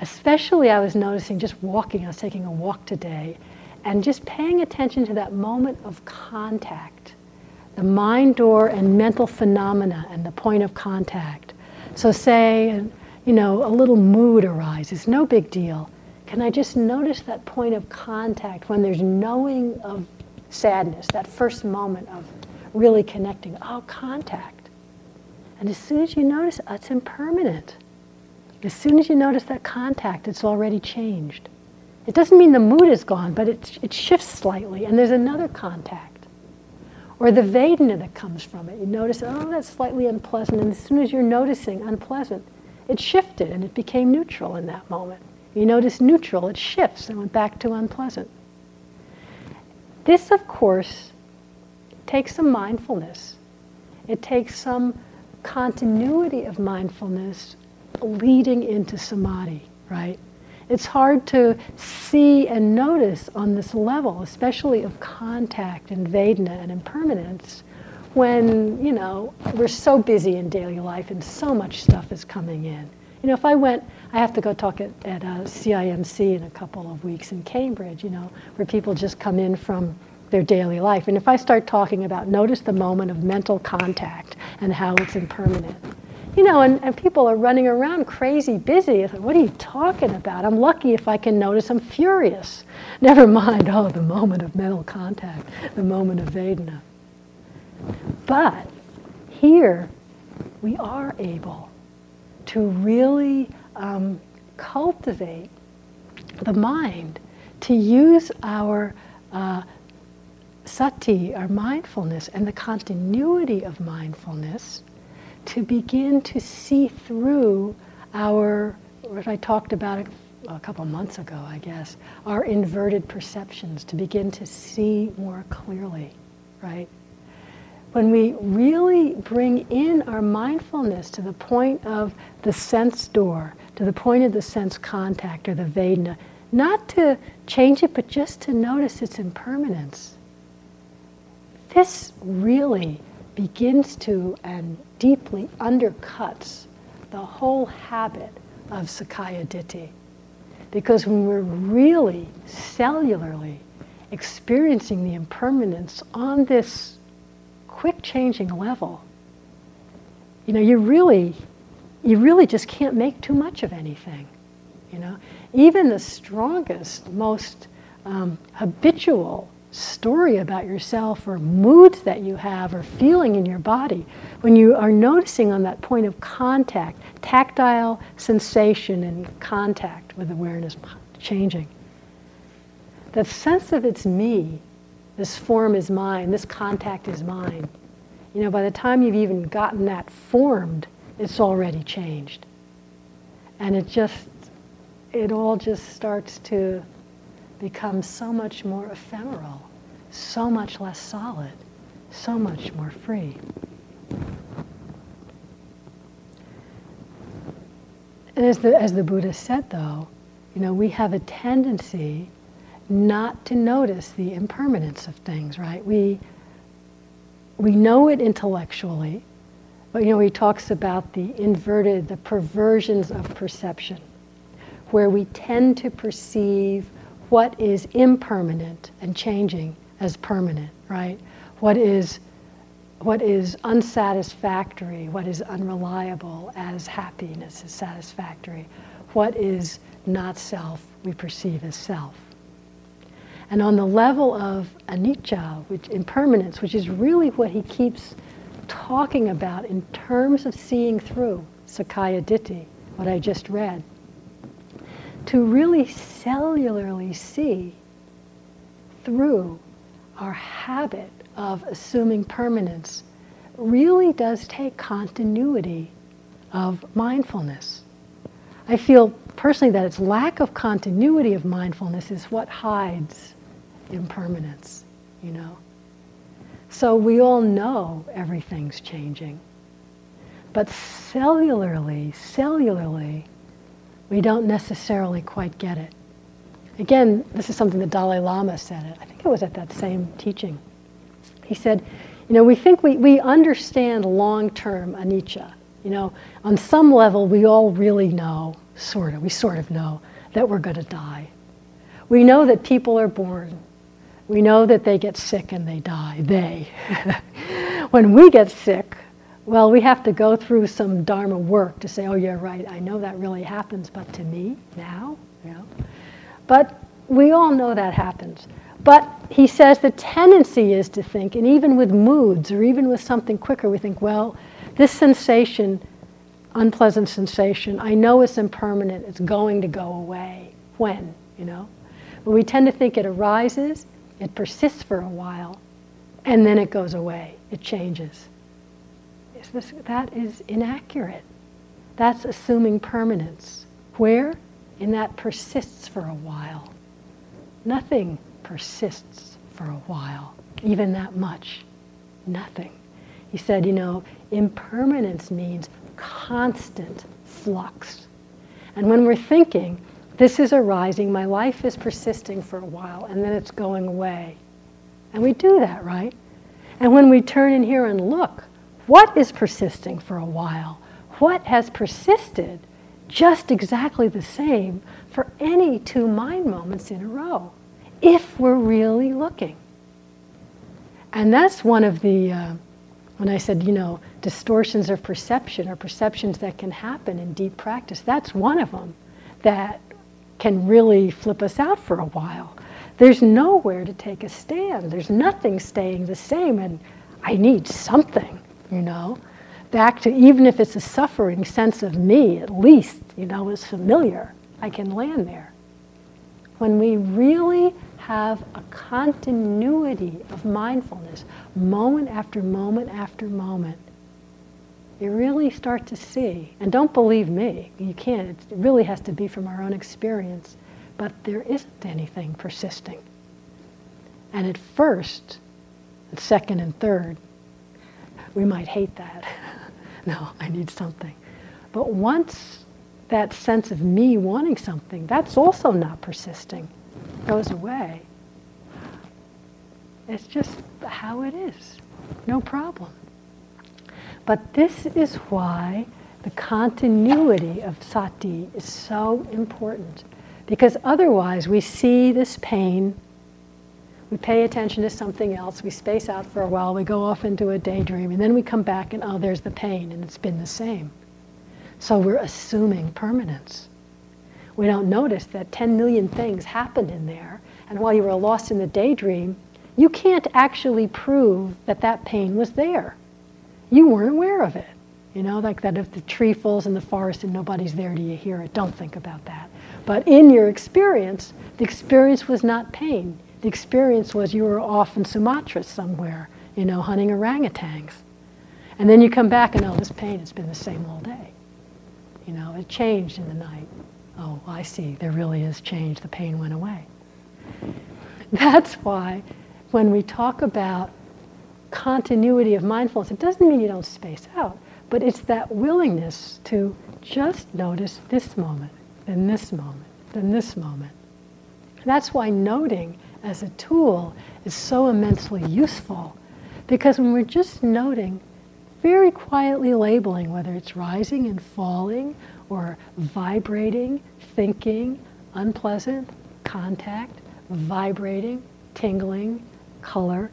Speaker 1: Especially, I was noticing just walking, I was taking a walk today, and just paying attention to that moment of contact, the mind door and mental phenomena and the point of contact. So, say, you know, a little mood arises, no big deal. Can I just notice that point of contact when there's knowing of sadness, that first moment of really connecting? Oh, contact. And as soon as you notice, oh, it's impermanent. As soon as you notice that contact, it's already changed. It doesn't mean the mood is gone, but it, it shifts slightly, and there's another contact. Or the Vedana that comes from it. You notice, oh, that's slightly unpleasant, and as soon as you're noticing unpleasant, it shifted and it became neutral in that moment. You notice neutral, it shifts and went back to unpleasant. This, of course, takes some mindfulness. It takes some continuity of mindfulness leading into samadhi, right? It's hard to see and notice on this level, especially of contact and Vedana and impermanence, when, you know, we're so busy in daily life and so much stuff is coming in. You know, if I went, I have to go talk at, at uh, CIMC in a couple of weeks in Cambridge, you know, where people just come in from their daily life. And if I start talking about notice the moment of mental contact and how it's impermanent, you know, and, and people are running around crazy busy. What are you talking about? I'm lucky if I can notice I'm furious. [laughs] Never mind, oh, the moment of mental contact, the moment of Vedana. But here, we are able to really um, cultivate the mind, to use our uh, sati, our mindfulness, and the continuity of mindfulness to begin to see through our, what I talked about a, a couple months ago, I guess, our inverted perceptions, to begin to see more clearly, right? When we really bring in our mindfulness to the point of the sense door, to the point of the sense contact or the Vedana, not to change it, but just to notice its impermanence. This really begins to and deeply undercuts the whole habit of Sakkaya Ditthi. Because when we're really cellularly experiencing the impermanence on this quick changing level, you know, you really, you really just can't make too much of anything. You know, even the strongest, most um, habitual story about yourself or moods that you have or feeling in your body, when you are noticing on that point of contact, tactile sensation and contact with awareness changing, that sense of it's me, this form is mine, this contact is mine. You know, by the time you've even gotten that formed, it's already changed. And it just, it all just starts to becomes so much more ephemeral, so much less solid, so much more free. And as the, as the Buddha said, though, you know, we have a tendency not to notice the impermanence of things, right? We, we know it intellectually, but you know, he talks about the inverted, the perversions of perception, where we tend to perceive what is impermanent and changing as permanent, right? What is what is unsatisfactory, what is unreliable as happiness is satisfactory, what is not self we perceive as self. And on the level of anicca, which impermanence, which is really what he keeps talking about in terms of seeing through Sakkaya Ditthi, what I just read, to really cellularly see through our habit of assuming permanence really does take continuity of mindfulness. I feel personally that its lack of continuity of mindfulness is what hides impermanence, you know. So we all know everything's changing. But cellularly, cellularly, we don't necessarily quite get it. Again, this is something the Dalai Lama said. It. I think it was at that same teaching. He said, you know, we think we, we understand long-term anicca. You know, on some level, we all really know, sort of, we sort of know that we're going to die. We know that people are born. We know that they get sick and they die. They. [laughs] when we get sick, well, we have to go through some Dharma work to say, oh, yeah, right, I know that really happens, but to me now, you know. But we all know that happens. But he says the tendency is to think, and even with moods or even with something quicker, we think, well, this sensation, unpleasant sensation, I know it's impermanent, it's going to go away. When, you know? But we tend to think it arises, it persists for a while, and then it goes away, it changes this, that is inaccurate. That's assuming permanence. Where? In that persists for a while. Nothing persists for a while, even that much. Nothing. He said, you know, impermanence means constant flux. And when we're thinking, this is arising, my life is persisting for a while, and then it's going away. And we do that, right? And when we turn in here and look, what is persisting for a while? What has persisted just exactly the same for any two mind moments in a row, if we're really looking? And that's one of the, uh, when I said, you know, distortions of perception or perceptions that can happen in deep practice, that's one of them that can really flip us out for a while. There's nowhere to take a stand. There's nothing staying the same, and I need something, you know. Back to even if it's a suffering sense of me, at least, you know, is familiar. I can land there. When we really have a continuity of mindfulness, moment after moment after moment, you really start to see, and don't believe me, you can't, it really has to be from our own experience, but there isn't anything persisting. And at first, second and third, we might hate that. [laughs] no, I need something. But once that sense of me wanting something, that's also not persisting goes away. It's just how it is. No problem. But this is why the continuity of sati is so important. Because otherwise, we see this pain, we pay attention to something else, we space out for a while, we go off into a daydream, and then we come back and, oh, there's the pain, and it's been the same. So we're assuming permanence we don't notice that 10 million things happened in there. And while you were lost in the daydream, you can't actually prove that that pain was there. You weren't aware of it. You know, like that if the tree falls in the forest and nobody's there, do you hear it? Don't think about that. But in your experience, the experience was not pain. The experience was you were off in Sumatra somewhere, you know, hunting orangutans. And then you come back and, oh, this pain has been the same all day. You know, it changed in the night. Oh, I see, there really is change. The pain went away. [laughs] That's why when we talk about continuity of mindfulness, it doesn't mean you don't space out, but it's that willingness to just notice this moment, then this moment, then this moment. That's why noting as a tool is so immensely useful, because when we're just noting, very quietly labeling whether it's rising and falling or vibrating, thinking, unpleasant, contact, vibrating, tingling, color,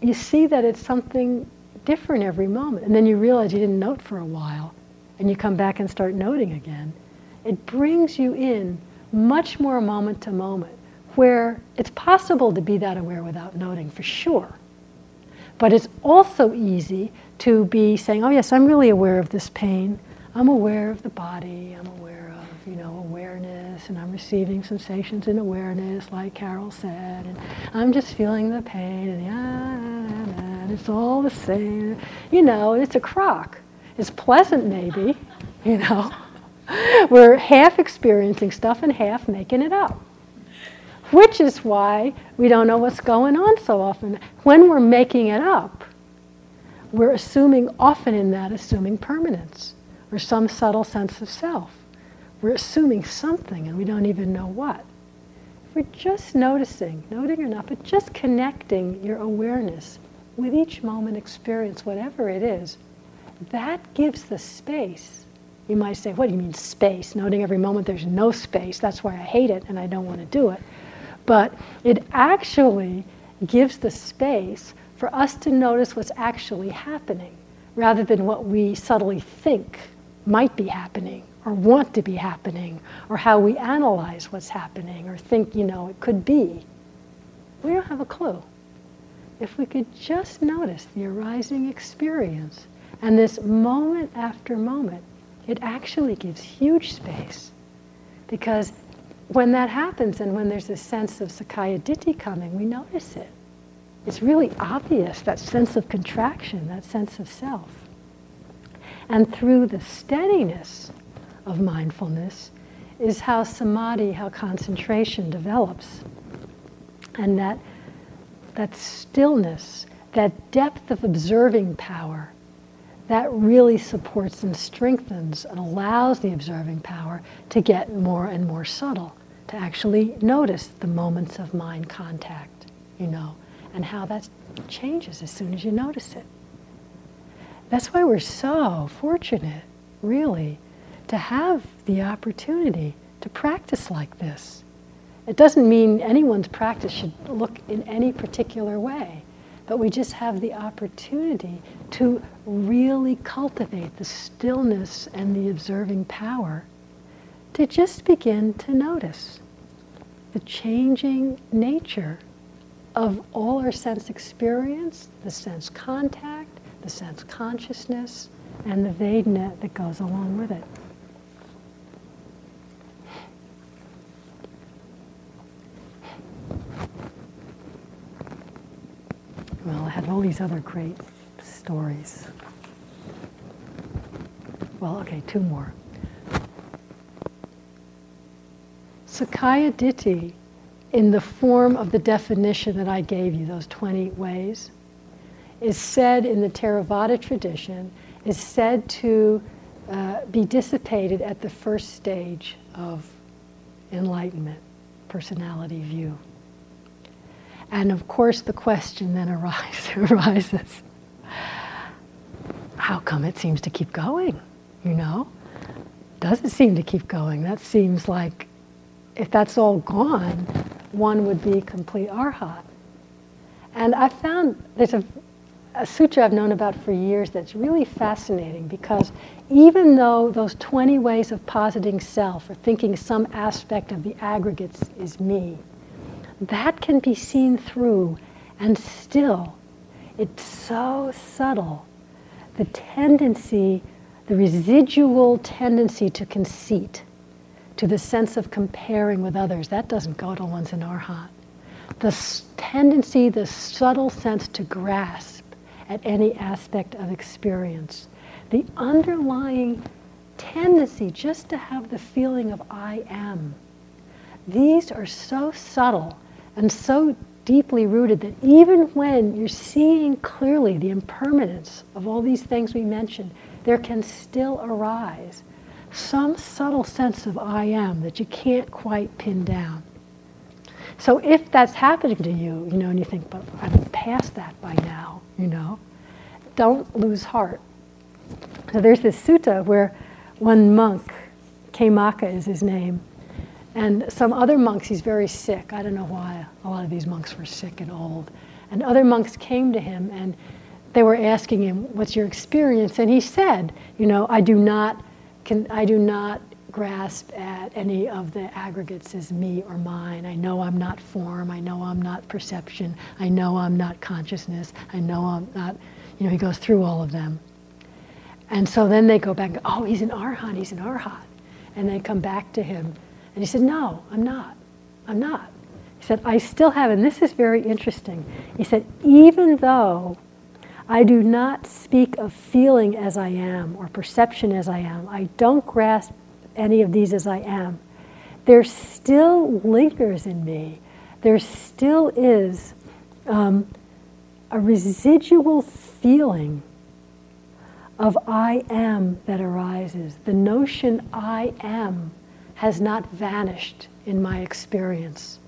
Speaker 1: you see that it's something different every moment. And then you realize you didn't note for a while, and you come back and start noting again. It brings you in much more moment to moment, where it's possible to be that aware without noting for sure. But it's also easy to be saying, oh, yes, I'm really aware of this pain. I'm aware of the body. I'm aware of, you know, awareness, and I'm receiving sensations in awareness, like Carol said, and I'm just feeling the pain, and, and it's all the same. You know, it's a crock. It's pleasant, maybe, [laughs] you know. We're half experiencing stuff and half making it up. Which is why we don't know what's going on so often. When we're making it up, we're assuming, often in that, assuming permanence or some subtle sense of self. We're assuming something and we don't even know what. We're just noticing, noting or not, but just connecting your awareness with each moment experience, whatever it is, that gives the space. You might say, what do you mean space? Noting every moment there's no space. That's why I hate it and I don't want to do it. But it actually gives the space for us to notice what's actually happening rather than what we subtly think might be happening or want to be happening or how we analyze what's happening or think, you know, it could be. We don't have a clue. If we could just notice the arising experience and this moment after moment, it actually gives huge space. Because when that happens and when there's a sense of Sakkaya Ditthi coming, we notice it. It's really obvious, that sense of contraction, that sense of self. And through the steadiness of mindfulness is how samadhi, how concentration develops. And that, that stillness, that depth of observing power, that really supports and strengthens and allows the observing power to get more and more subtle, to actually notice the moments of mind contact, you know, and how that changes as soon as you notice it. That's why we're so fortunate, really, to have the opportunity to practice like this. It doesn't mean anyone's practice should look in any particular way but we just have the opportunity to really cultivate the stillness and the observing power to just begin to notice the changing nature of all our sense experience, the sense contact, the sense consciousness, and the Vedana that goes along with it. Well, I had all these other great stories. Well, okay, two more. Sakkaya in the form of the definition that I gave you, those 20 ways, is said in the Theravada tradition, is said to uh, be dissipated at the first stage of enlightenment, personality view. And of course, the question then [laughs] arises how come it seems to keep going? You know? Doesn't seem to keep going. That seems like if that's all gone, one would be complete arhat. And I found there's a, a sutra I've known about for years that's really fascinating because even though those 20 ways of positing self or thinking some aspect of the aggregates is me, that can be seen through, and still, it's so subtle. The tendency, the residual tendency to conceit, to the sense of comparing with others, that doesn't go to one's in arhat. The tendency, the subtle sense to grasp at any aspect of experience, the underlying tendency just to have the feeling of I am. These are so subtle and so deeply rooted that even when you're seeing clearly the impermanence of all these things we mentioned, there can still arise some subtle sense of I am that you can't quite pin down. So if that's happening to you, you know, and you think, but I'm past that by now, you know, don't lose heart. So there's this sutta where one monk, Khemaka is his name, and some other monks, he's very sick. I don't know why. A lot of these monks were sick and old. And other monks came to him and they were asking him, What's your experience? And he said, You know, I do not, can, I do not grasp at any of the aggregates as me or mine. I know I'm not form. I know I'm not perception. I know I'm not consciousness. I know I'm not, you know, he goes through all of them. And so then they go back Oh, he's an arhat, he's an arhat. And they come back to him and he said, No, I'm not. I'm not. He said, I still have, and this is very interesting. He said, even though I do not speak of feeling as I am or perception as I am, I don't grasp any of these as I am, there still lingers in me, there still is um, a residual feeling of I am that arises. The notion I am has not vanished in my experience.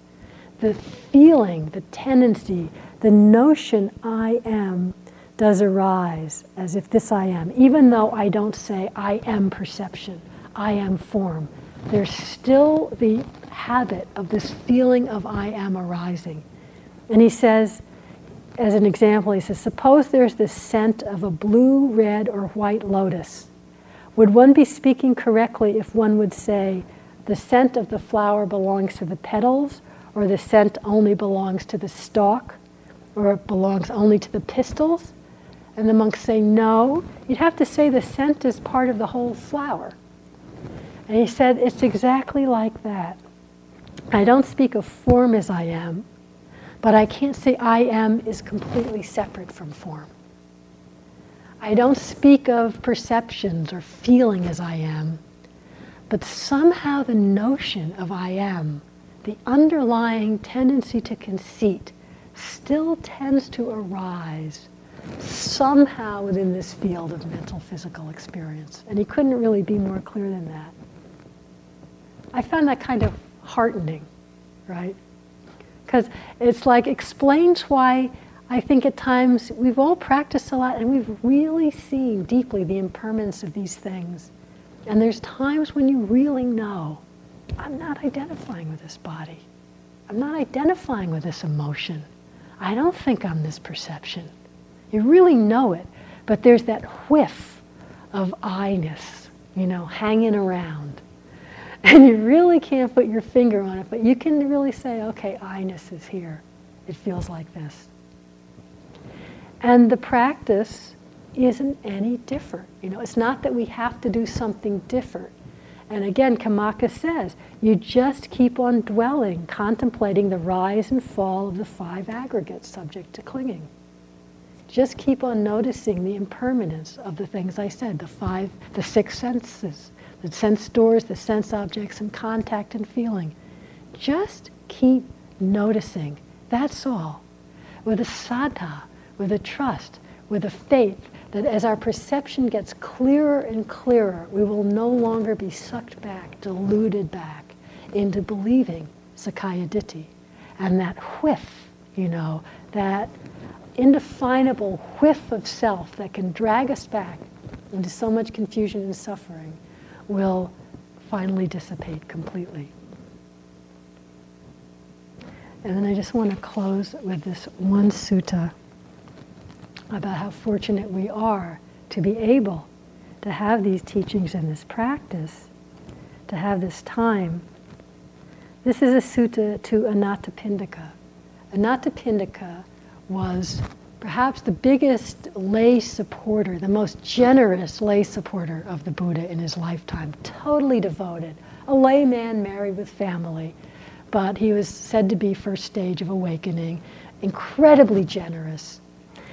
Speaker 1: The feeling, the tendency, the notion I am does arise as if this I am, even though I don't say I am perception, I am form. There's still the habit of this feeling of I am arising. And he says, as an example, he says, suppose there's the scent of a blue, red, or white lotus. Would one be speaking correctly if one would say, the scent of the flower belongs to the petals, or the scent only belongs to the stalk, or it belongs only to the pistils? And the monks say, no, you'd have to say the scent is part of the whole flower. And he said, it's exactly like that. I don't speak of form as I am, but I can't say I am is completely separate from form. I don't speak of perceptions or feeling as I am, but somehow the notion of I am, the underlying tendency to conceit, still tends to arise somehow within this field of mental physical experience. And he couldn't really be more clear than that. I found that kind of heartening, right? Because it's like explains why I think at times we've all practiced a lot and we've really seen deeply the impermanence of these things. And there's times when you really know, I'm not identifying with this body. I'm not identifying with this emotion. I don't think I'm this perception. You really know it, but there's that whiff of I-ness, you know, hanging around. [laughs] And you really can't put your finger on it, but you can really say, okay, I-ness is here. It feels like this. And the practice isn't any different. You know, it's not that we have to do something different. And again, Khemaka says, you just keep on dwelling, contemplating the rise and fall of the five aggregates subject to clinging. Just keep on noticing the impermanence of the things I said, the five, the six senses, the sense doors, the sense objects, and contact and feeling. Just keep noticing. That's all. With a saddha, with a trust, with a faith that as our perception gets clearer and clearer, we will no longer be sucked back, deluded back into believing Sakkaya Ditthi. And that whiff, you know, that indefinable whiff of self that can drag us back into so much confusion and suffering will finally dissipate completely. And then I just want to close with this one sutta about how fortunate we are to be able to have these teachings and this practice, to have this time. This is a sutta to Anathapindika. Anathapindika was perhaps the biggest lay supporter, the most generous lay supporter of the Buddha in his lifetime, totally devoted, a layman married with family, but he was said to be first stage of awakening, incredibly generous.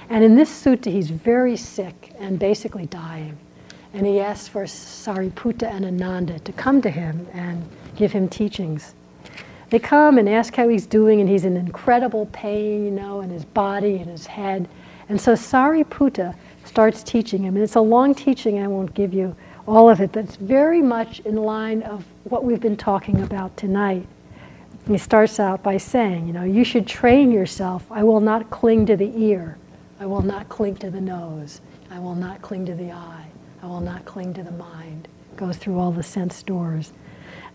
Speaker 1: And in this sutta, he's very sick and basically dying. And he asks for Sariputta and Ananda to come to him and give him teachings. They come and ask how he's doing, and he's in incredible pain, you know, in his body and his head. And so Sariputta starts teaching him. And it's a long teaching, I won't give you all of it, but it's very much in line of what we've been talking about tonight. He starts out by saying, you know, you should train yourself. I will not cling to the ear. I will not cling to the nose. I will not cling to the eye. I will not cling to the mind. Goes through all the sense doors.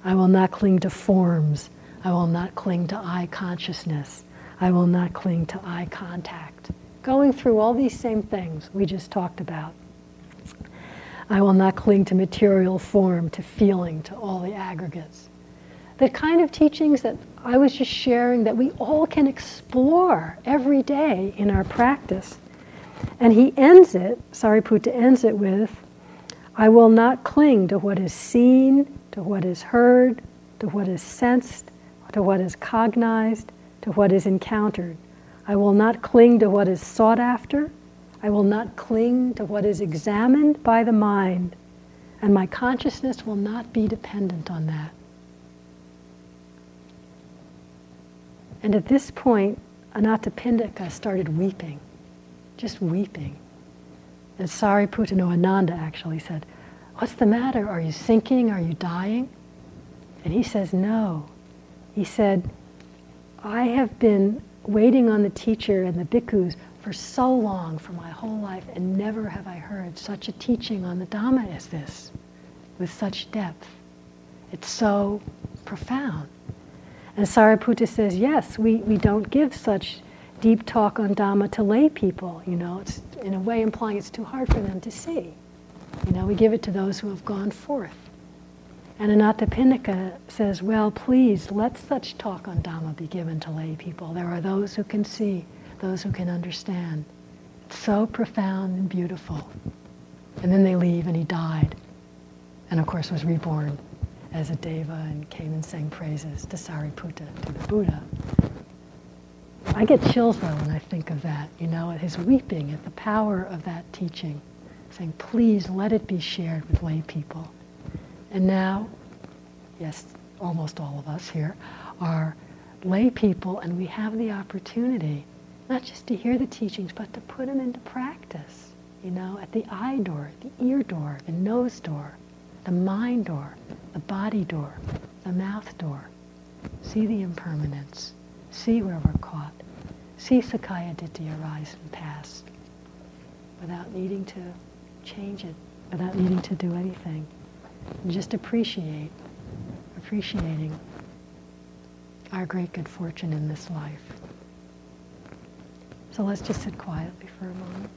Speaker 1: I will not cling to forms. I will not cling to eye consciousness. I will not cling to eye contact. Going through all these same things we just talked about. I will not cling to material form, to feeling, to all the aggregates. The kind of teachings that I was just sharing that we all can explore every day in our practice. And he ends it, Sariputta ends it with, I will not cling to what is seen, to what is heard, to what is sensed, to what is cognized, to what is encountered. I will not cling to what is sought after. I will not cling to what is examined by the mind. And my consciousness will not be dependent on that. And at this point, Anathapindika started weeping, just weeping. And Sariputta, no, Ananda actually said, What's the matter? Are you sinking? Are you dying? And he says, No. He said, I have been waiting on the teacher and the bhikkhus for so long, for my whole life, and never have I heard such a teaching on the Dhamma as this, with such depth. It's so profound. And Sariputta says, yes, we, we don't give such deep talk on Dhamma to lay people. You know, it's in a way implying it's too hard for them to see. You know, we give it to those who have gone forth. And Anathapindika says, well, please, let such talk on Dhamma be given to lay people. There are those who can see, those who can understand. It's so profound and beautiful. And then they leave, and he died. And of course, was reborn as a deva and came and sang praises to Sariputta, to the Buddha. I get chills though when I think of that, you know, at his weeping, at the power of that teaching, saying, please let it be shared with lay people. And now, yes, almost all of us here are lay people, and we have the opportunity Not just to hear the teachings, but to put them into practice. You know, at the eye door, the ear door, the nose door, the mind door, the body door, the mouth door. See the impermanence. See where we're caught. See Sakkaya Ditthi arise and pass without needing to change it, without needing to do anything. And just appreciate, appreciating our great good fortune in this life. So let's just sit quietly for a moment.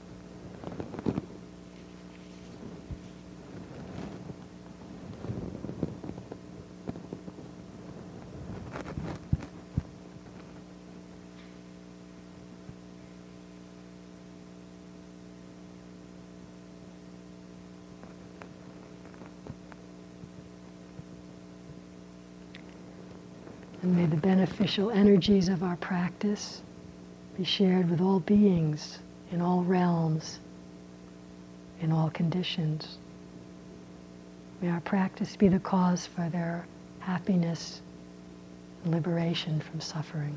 Speaker 1: And may the beneficial energies of our practice be shared with all beings in all realms, in all conditions. May our practice be the cause for their happiness and liberation from suffering.